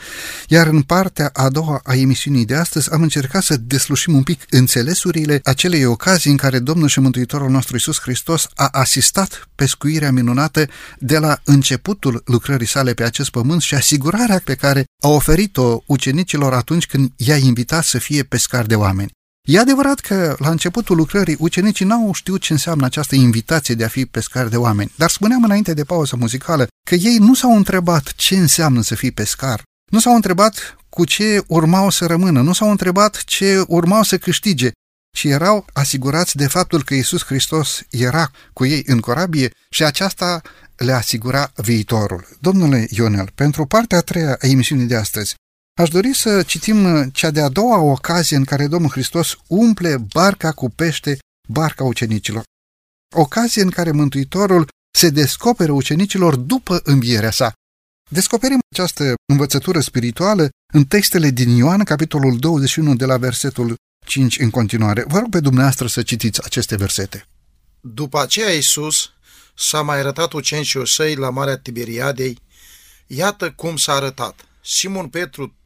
iar în partea a doua a emisiunii de astăzi am încercat să deslușim un pic înțelesurile acelei ocazii în care Domnul și Mântuitorul nostru Isus Hristos a asistat pescuirea minunată de la începutul lucrării sale pe acest pământ și asigurarea pe care a oferit-o ucenicilor atunci când i-a invitat să fie pescari de oameni. E adevărat că la începutul lucrării ucenicii n-au știut ce înseamnă această invitație de a fi pescari de oameni, dar spuneam înainte de pauză muzicală că ei nu s-au întrebat ce înseamnă să fii pescar, nu s-au întrebat cu ce urmau să rămână, nu s-au întrebat ce urmau să câștige, ci erau asigurați de faptul că Isus Hristos era cu ei în corabie și aceasta le asigura viitorul. Domnule Ionel, pentru partea a treia a emisiunii de astăzi, Aș dori să citim cea de-a doua ocazie în care Domnul Hristos umple barca cu pește, barca ucenicilor. Ocazie în care Mântuitorul se descoperă ucenicilor după învierea sa. Descoperim această învățătură spirituală în textele din Ioan, capitolul 21, de la versetul 5 în continuare. Vă rog pe dumneavoastră să citiți aceste versete. După aceea Iisus s-a mai arătat ucenicilor săi la Marea Tiberiadei. Iată cum s-a arătat. Simon Petru,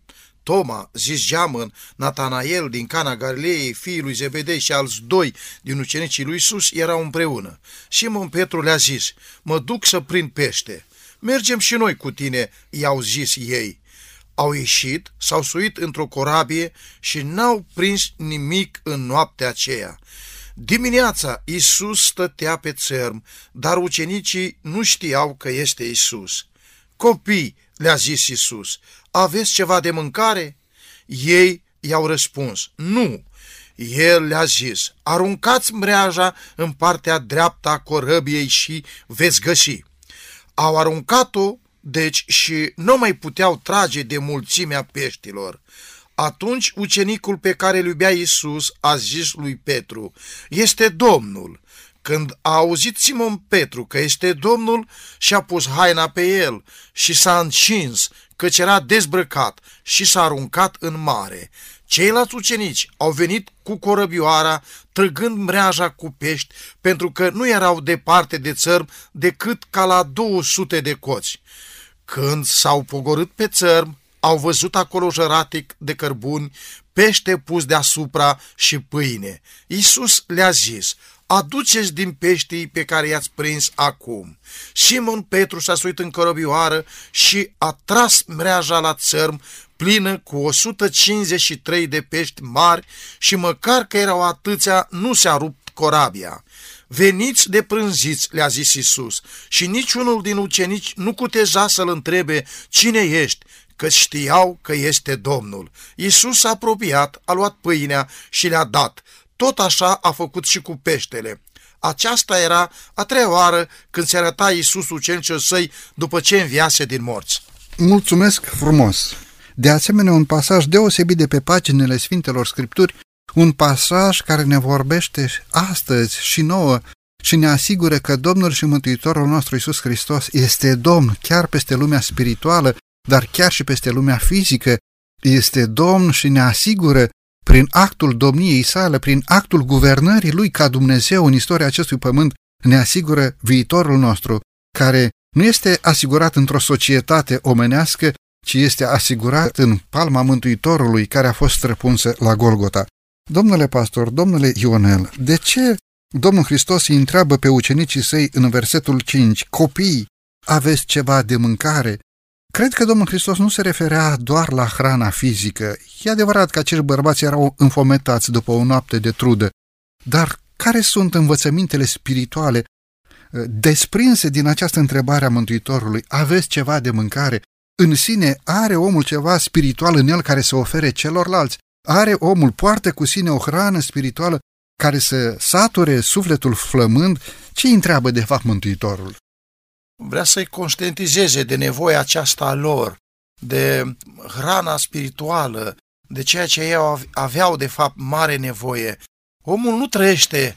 Toma, zis Geamăn, Natanael din Cana Galilei, fiul lui Zebedei și alți doi din ucenicii lui Isus erau împreună. Simon Petru le-a zis, mă duc să prind pește. Mergem și noi cu tine, i-au zis ei. Au ieșit, s-au suit într-o corabie și n-au prins nimic în noaptea aceea. Dimineața Isus stătea pe țărm, dar ucenicii nu știau că este Isus. Copii, le-a zis Isus, aveți ceva de mâncare? Ei i-au răspuns, nu. El le-a zis, aruncați mreaja în partea dreaptă a corăbiei și veți găsi. Au aruncat-o, deci, și nu mai puteau trage de mulțimea peștilor. Atunci ucenicul pe care îl iubea Iisus a zis lui Petru, este Domnul. Când a auzit Simon Petru că este Domnul, și-a pus haina pe el și s-a încins, căci era dezbrăcat și s-a aruncat în mare. Ceilalți ucenici au venit cu corăbioara, trăgând mreaja cu pești, pentru că nu erau departe de țărm decât ca la 200 de coți. Când s-au pogorât pe țărm, au văzut acolo jăratic de cărbuni, pește pus deasupra și pâine. Iisus le-a zis, aduceți din peștii pe care i-ați prins acum. Simon Petru s-a suit în corăbioară și a tras mreaja la țărm, plină cu 153 de pești mari și măcar că erau atâția, nu s-a rupt corabia. Veniți de prânziți, le-a zis Isus, și niciunul din ucenici nu cuteja să-l întrebe cine ești, că știau că este Domnul. Isus s-a apropiat, a luat pâinea și le-a dat. Tot așa a făcut și cu peștele. Aceasta era a treia oară când se arăta Iisus ucenicilor săi după ce înviase din morți. Mulțumesc frumos! De asemenea, un pasaj deosebit de pe paginile Sfintelor Scripturi, un pasaj care ne vorbește astăzi și nouă și ne asigură că Domnul și Mântuitorul nostru Iisus Hristos este Domn chiar peste lumea spirituală, dar chiar și peste lumea fizică, este Domn și ne asigură prin actul domniei sale, prin actul guvernării lui ca Dumnezeu în istoria acestui pământ, ne asigură viitorul nostru, care nu este asigurat într-o societate omenească, ci este asigurat în palma Mântuitorului care a fost străpunsă la Golgota. Domnule pastor, domnule Ionel, de ce Domnul Hristos îi întreabă pe ucenicii săi în versetul 5, copii, aveți ceva de mâncare? Cred că Domnul Hristos nu se referea doar la hrana fizică. E adevărat că acești bărbați erau înfometați după o noapte de trudă, dar care sunt învățămintele spirituale uh, desprinse din această întrebare a Mântuitorului? Aveți ceva de mâncare? În sine are omul ceva spiritual în el care să ofere celorlalți? Are omul, poartă cu sine o hrană spirituală care să sature sufletul flămând? Ce întreabă de fapt Mântuitorul? Vrea să-i conștientizeze de nevoia aceasta a lor, de hrana spirituală, de ceea ce ei aveau de fapt mare nevoie. Omul nu trăiește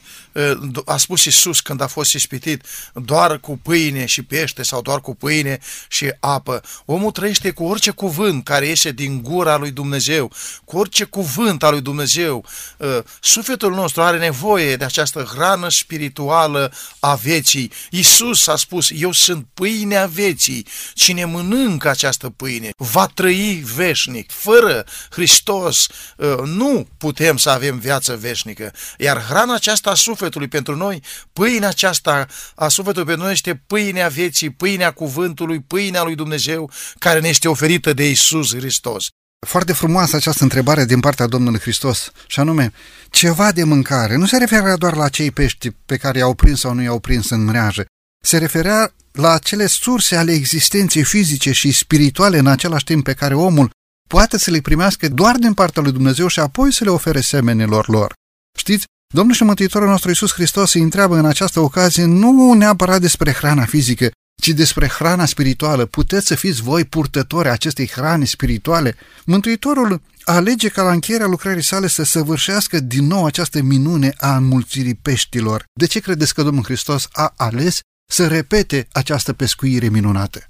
a spus Isus când a fost ispitit, doar cu pâine și pește sau doar cu pâine și apă. Omul trăiește cu orice cuvânt care iese din gura lui Dumnezeu, cu orice cuvânt al lui Dumnezeu. Sufletul nostru are nevoie de această hrană spirituală a vieții. Isus a spus, eu sunt pâinea vieții. Cine mănâncă această pâine va trăi veșnic. Fără Hristos nu putem să avem viață veșnică. Iar hrana aceasta a sufletului sufletului pentru noi, pâinea aceasta a sufletului pentru noi este pâinea vieții, pâinea cuvântului, pâinea lui Dumnezeu, care ne este oferită de Isus Hristos. Foarte frumoasă această întrebare din partea Domnului Hristos, și anume, ceva de mâncare nu se referea doar la cei pești pe care i-au prins sau nu i-au prins în mreajă, se referea la acele surse ale existenței fizice și spirituale în același timp pe care omul poate să le primească doar din partea lui Dumnezeu și apoi să le ofere semenilor lor. Știți, Domnul și Mântuitorul nostru Iisus Hristos îi întreabă în această ocazie nu neapărat despre hrana fizică, ci despre hrana spirituală. Puteți să fiți voi purtători acestei hrane spirituale? Mântuitorul alege ca la încheierea lucrării sale să săvârșească din nou această minune a înmulțirii peștilor. De ce credeți că Domnul Hristos a ales să repete această pescuire minunată?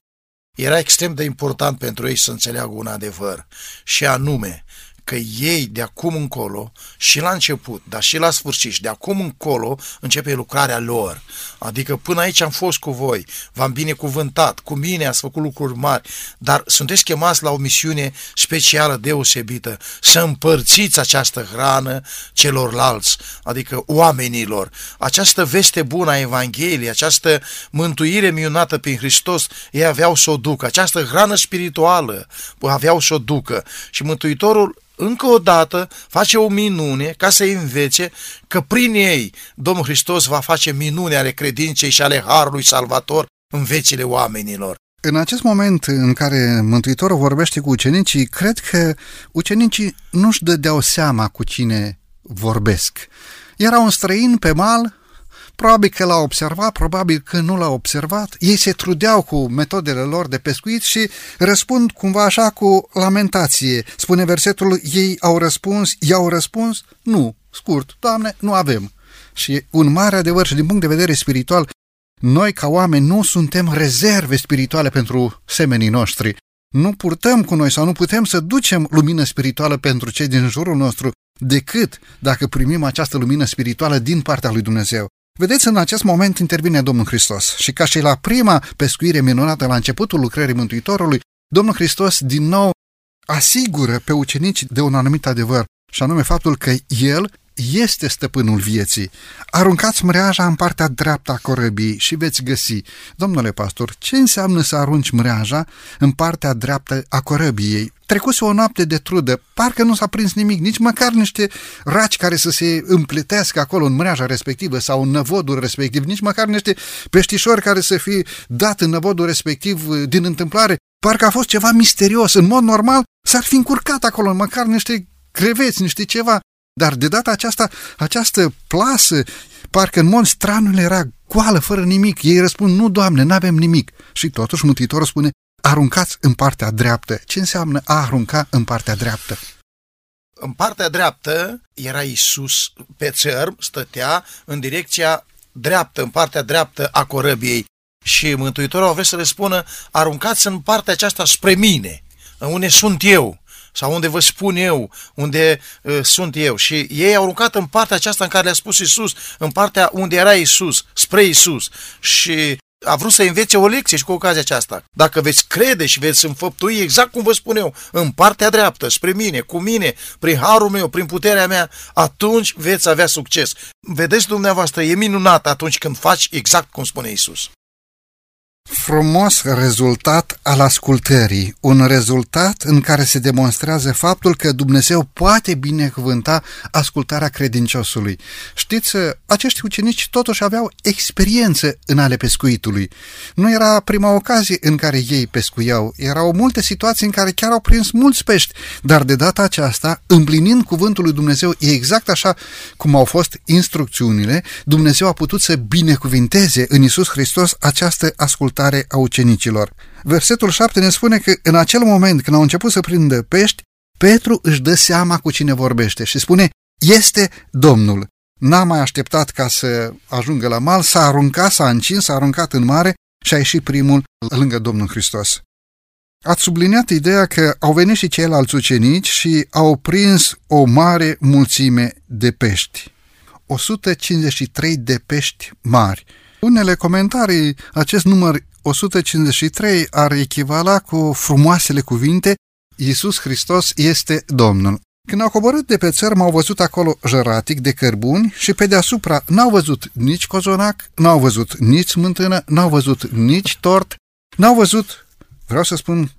Era extrem de important pentru ei să înțeleagă un adevăr, și anume că ei de acum încolo, și la început, dar și la sfârșit, și de acum încolo, începe lucrarea lor. Adică până aici am fost cu voi, v-am binecuvântat, cu mine ați făcut lucruri mari, dar sunteți chemați la o misiune specială, deosebită, să împărțiți această hrană celorlalți, adică oamenilor. Această veste bună a Evangheliei, această mântuire minunată prin Hristos, ei aveau să o ducă, această hrană spirituală aveau să o ducă. Și Mântuitorul încă o dată face o minune ca să învețe că prin ei Domnul Hristos va face minune ale credinței și ale Harului Salvator în vecile oamenilor. În acest moment în care Mântuitorul vorbește cu ucenicii, cred că ucenicii nu-și dădeau seama cu cine vorbesc. Era un străin pe mal, Probabil că l-a observat, probabil că nu l-a observat. Ei se trudeau cu metodele lor de pescuit și răspund cumva așa cu lamentație. Spune versetul, ei au răspuns, i-au răspuns, nu, scurt, Doamne, nu avem. Și un mare adevăr și din punct de vedere spiritual, noi ca oameni nu suntem rezerve spirituale pentru semenii noștri. Nu purtăm cu noi sau nu putem să ducem lumină spirituală pentru cei din jurul nostru decât dacă primim această lumină spirituală din partea lui Dumnezeu. Vedeți, în acest moment intervine Domnul Hristos. Și ca și la prima pescuire minunată la începutul lucrării Mântuitorului, Domnul Hristos din nou asigură pe ucenici de un anumit adevăr, și anume faptul că El este stăpânul vieții. Aruncați mreaja în partea dreaptă a corăbii și veți găsi. Domnule pastor, ce înseamnă să arunci mreaja în partea dreaptă a corăbiei? Trecuse o noapte de trudă, parcă nu s-a prins nimic, nici măcar niște raci care să se împletească acolo în mreaja respectivă sau în năvodul respectiv, nici măcar niște peștișori care să fie dat în năvodul respectiv din întâmplare. Parcă a fost ceva misterios. În mod normal s-ar fi încurcat acolo, măcar niște creveți, niște ceva. Dar de data aceasta, această plasă, parcă în mod straniu era goală, fără nimic. Ei răspund, nu, Doamne, nu avem nimic. Și totuși Mântuitorul spune, aruncați în partea dreaptă. Ce înseamnă a arunca în partea dreaptă? În partea dreaptă era Isus pe țărm, stătea în direcția dreaptă, în partea dreaptă a corăbiei. Și Mântuitorul vrea să le spună, aruncați în partea aceasta spre mine, unde sunt eu sau unde vă spun eu, unde uh, sunt eu. Și ei au aruncat în partea aceasta în care le-a spus Isus, în partea unde era Isus, spre Isus. Și a vrut să învețe o lecție și cu ocazia aceasta. Dacă veți crede și veți înfăptui exact cum vă spun eu, în partea dreaptă, spre mine, cu mine, prin harul meu, prin puterea mea, atunci veți avea succes. Vedeți dumneavoastră, e minunat atunci când faci exact cum spune Isus. Frumos rezultat al ascultării, un rezultat în care se demonstrează faptul că Dumnezeu poate binecuvânta ascultarea credinciosului. Știți, acești ucenici totuși aveau experiență în ale pescuitului. Nu era prima ocazie în care ei pescuiau, erau multe situații în care chiar au prins mulți pești, dar de data aceasta, împlinind cuvântul lui Dumnezeu, e exact așa cum au fost instrucțiunile, Dumnezeu a putut să binecuvinteze în Isus Hristos această ascultare mare a ucenicilor. Versetul 7 ne spune că în acel moment când au început să prindă pești, Petru își dă seama cu cine vorbește și spune, este Domnul. N-a mai așteptat ca să ajungă la mal, s-a aruncat, s-a încins, s-a aruncat în mare și a ieșit primul lângă Domnul Hristos. Ați subliniat ideea că au venit și ceilalți ucenici și au prins o mare mulțime de pești. 153 de pești mari. Unele comentarii, acest număr 153 ar echivala cu frumoasele cuvinte Iisus Hristos este Domnul. Când au coborât de pe țărm, au văzut acolo jăratic de cărbuni și pe deasupra n-au văzut nici cozonac, n-au văzut nici smântână, n-au văzut nici tort, n-au văzut, vreau să spun,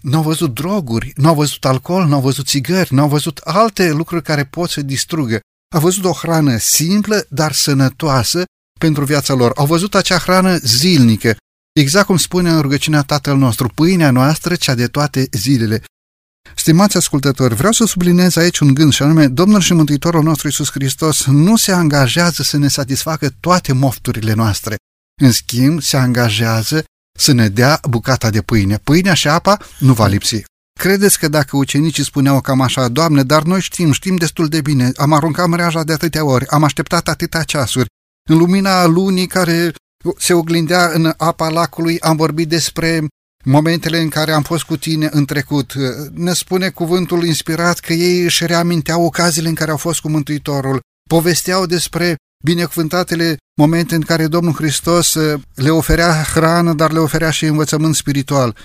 n-au văzut droguri, n-au văzut alcool, n-au văzut țigări, n-au văzut alte lucruri care pot să distrugă. Au văzut o hrană simplă, dar sănătoasă pentru viața lor. Au văzut acea hrană zilnică, Exact cum spune în rugăciunea Tatăl nostru, pâinea noastră, cea de toate zilele. Stimați ascultători, vreau să subliniez aici un gând și anume, Domnul și Mântuitorul nostru Iisus Hristos nu se angajează să ne satisfacă toate mofturile noastre. În schimb, se angajează să ne dea bucata de pâine. Pâinea și apa nu va lipsi. Credeți că dacă ucenicii spuneau cam așa, Doamne, dar noi știm, știm destul de bine, am aruncat mreaja de atâtea ori, am așteptat atâtea ceasuri, în lumina lunii care se oglindea în apa lacului, am vorbit despre momentele în care am fost cu tine în trecut. Ne spune cuvântul inspirat că ei își reaminteau ocaziile în care au fost cu Mântuitorul, povesteau despre binecuvântatele momente în care Domnul Hristos uh, le oferea hrană, dar le oferea și învățământ spiritual.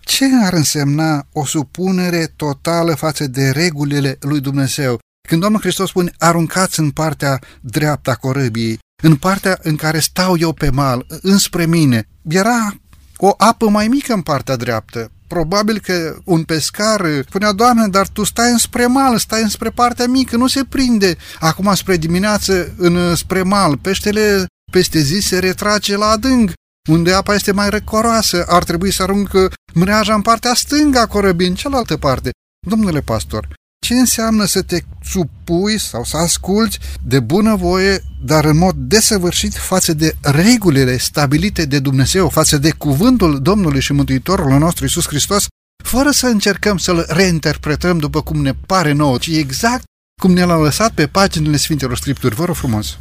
Ce ar însemna o supunere totală față de regulile lui Dumnezeu? Când Domnul Hristos spune, aruncați în partea dreaptă a corăbiei, în partea în care stau eu pe mal, înspre mine, era o apă mai mică în partea dreaptă. Probabil că un pescar spunea, Doamne, dar tu stai înspre mal, stai înspre partea mică, nu se prinde. Acum spre dimineață, în spre mal, peștele peste zi se retrage la adânc, unde apa este mai răcoroasă, ar trebui să aruncă mreaja în partea stângă a corăbii, în cealaltă parte. Domnule pastor, ce înseamnă să te supui sau să asculți de bunăvoie, dar în mod desăvârșit față de regulile stabilite de Dumnezeu, față de cuvântul Domnului și Mântuitorului nostru Isus Hristos, fără să încercăm să-l reinterpretăm după cum ne pare nouă, ci exact cum ne l-a lăsat pe paginile Sfintelor Scripturi. Vă rog frumos!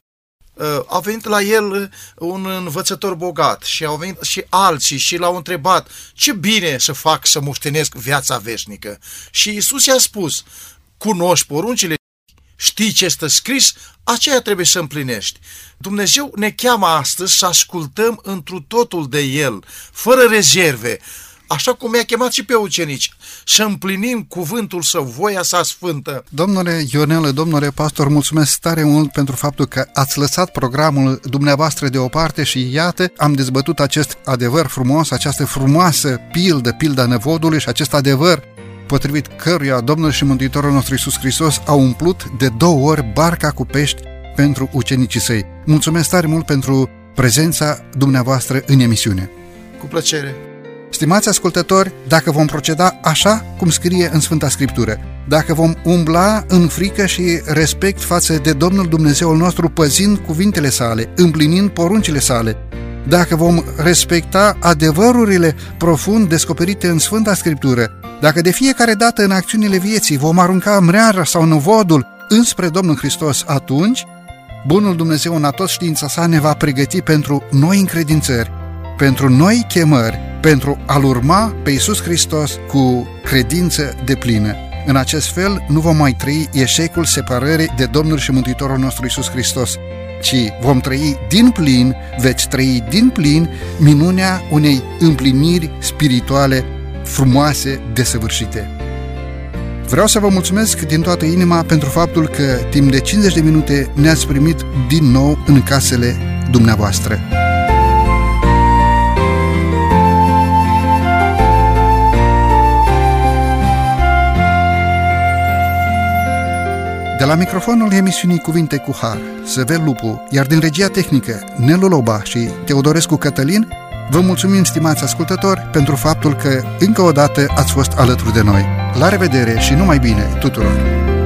Uh, a venit la el uh, un învățător bogat și au venit și alții și l-au întrebat ce bine să fac să moștenesc viața veșnică. Și Isus i-a spus, cunoști poruncile, știi ce este scris, aceea trebuie să împlinești. Dumnezeu ne cheamă astăzi să ascultăm întru totul de El, fără rezerve, așa cum i-a chemat și pe ucenici, să împlinim cuvântul său, voia sa sfântă. Domnule Ionele, domnule pastor, mulțumesc tare mult pentru faptul că ați lăsat programul dumneavoastră deoparte și iată, am dezbătut acest adevăr frumos, această frumoasă pildă, pilda nevodului și acest adevăr potrivit căruia Domnul și Mântuitorul nostru Iisus Hristos a umplut de două ori barca cu pești pentru ucenicii săi. Mulțumesc tare mult pentru prezența dumneavoastră în emisiune. Cu plăcere! Stimați ascultători, dacă vom proceda așa cum scrie în Sfânta Scriptură, dacă vom umbla în frică și respect față de Domnul Dumnezeul nostru păzind cuvintele sale, împlinind poruncile sale, dacă vom respecta adevărurile profund descoperite în Sfânta Scriptură, dacă de fiecare dată în acțiunile vieții vom arunca mreara sau năvodul înspre Domnul Hristos, atunci, Bunul Dumnezeu în tot știința sa ne va pregăti pentru noi încredințări, pentru noi chemări, pentru a-L urma pe Iisus Hristos cu credință de plină. În acest fel nu vom mai trăi eșecul separării de Domnul și Mântuitorul nostru Iisus Hristos, ci vom trăi din plin, veți trăi din plin minunea unei împliniri spirituale frumoase, desăvârșite. Vreau să vă mulțumesc din toată inima pentru faptul că timp de 50 de minute ne-ați primit din nou în casele dumneavoastră. La microfonul emisiunii Cuvinte cu Har, Săvel Lupu, iar din regia tehnică Nelu Loba și Teodorescu Cătălin, vă mulțumim, stimați ascultători, pentru faptul că încă o dată ați fost alături de noi. La revedere și numai bine tuturor!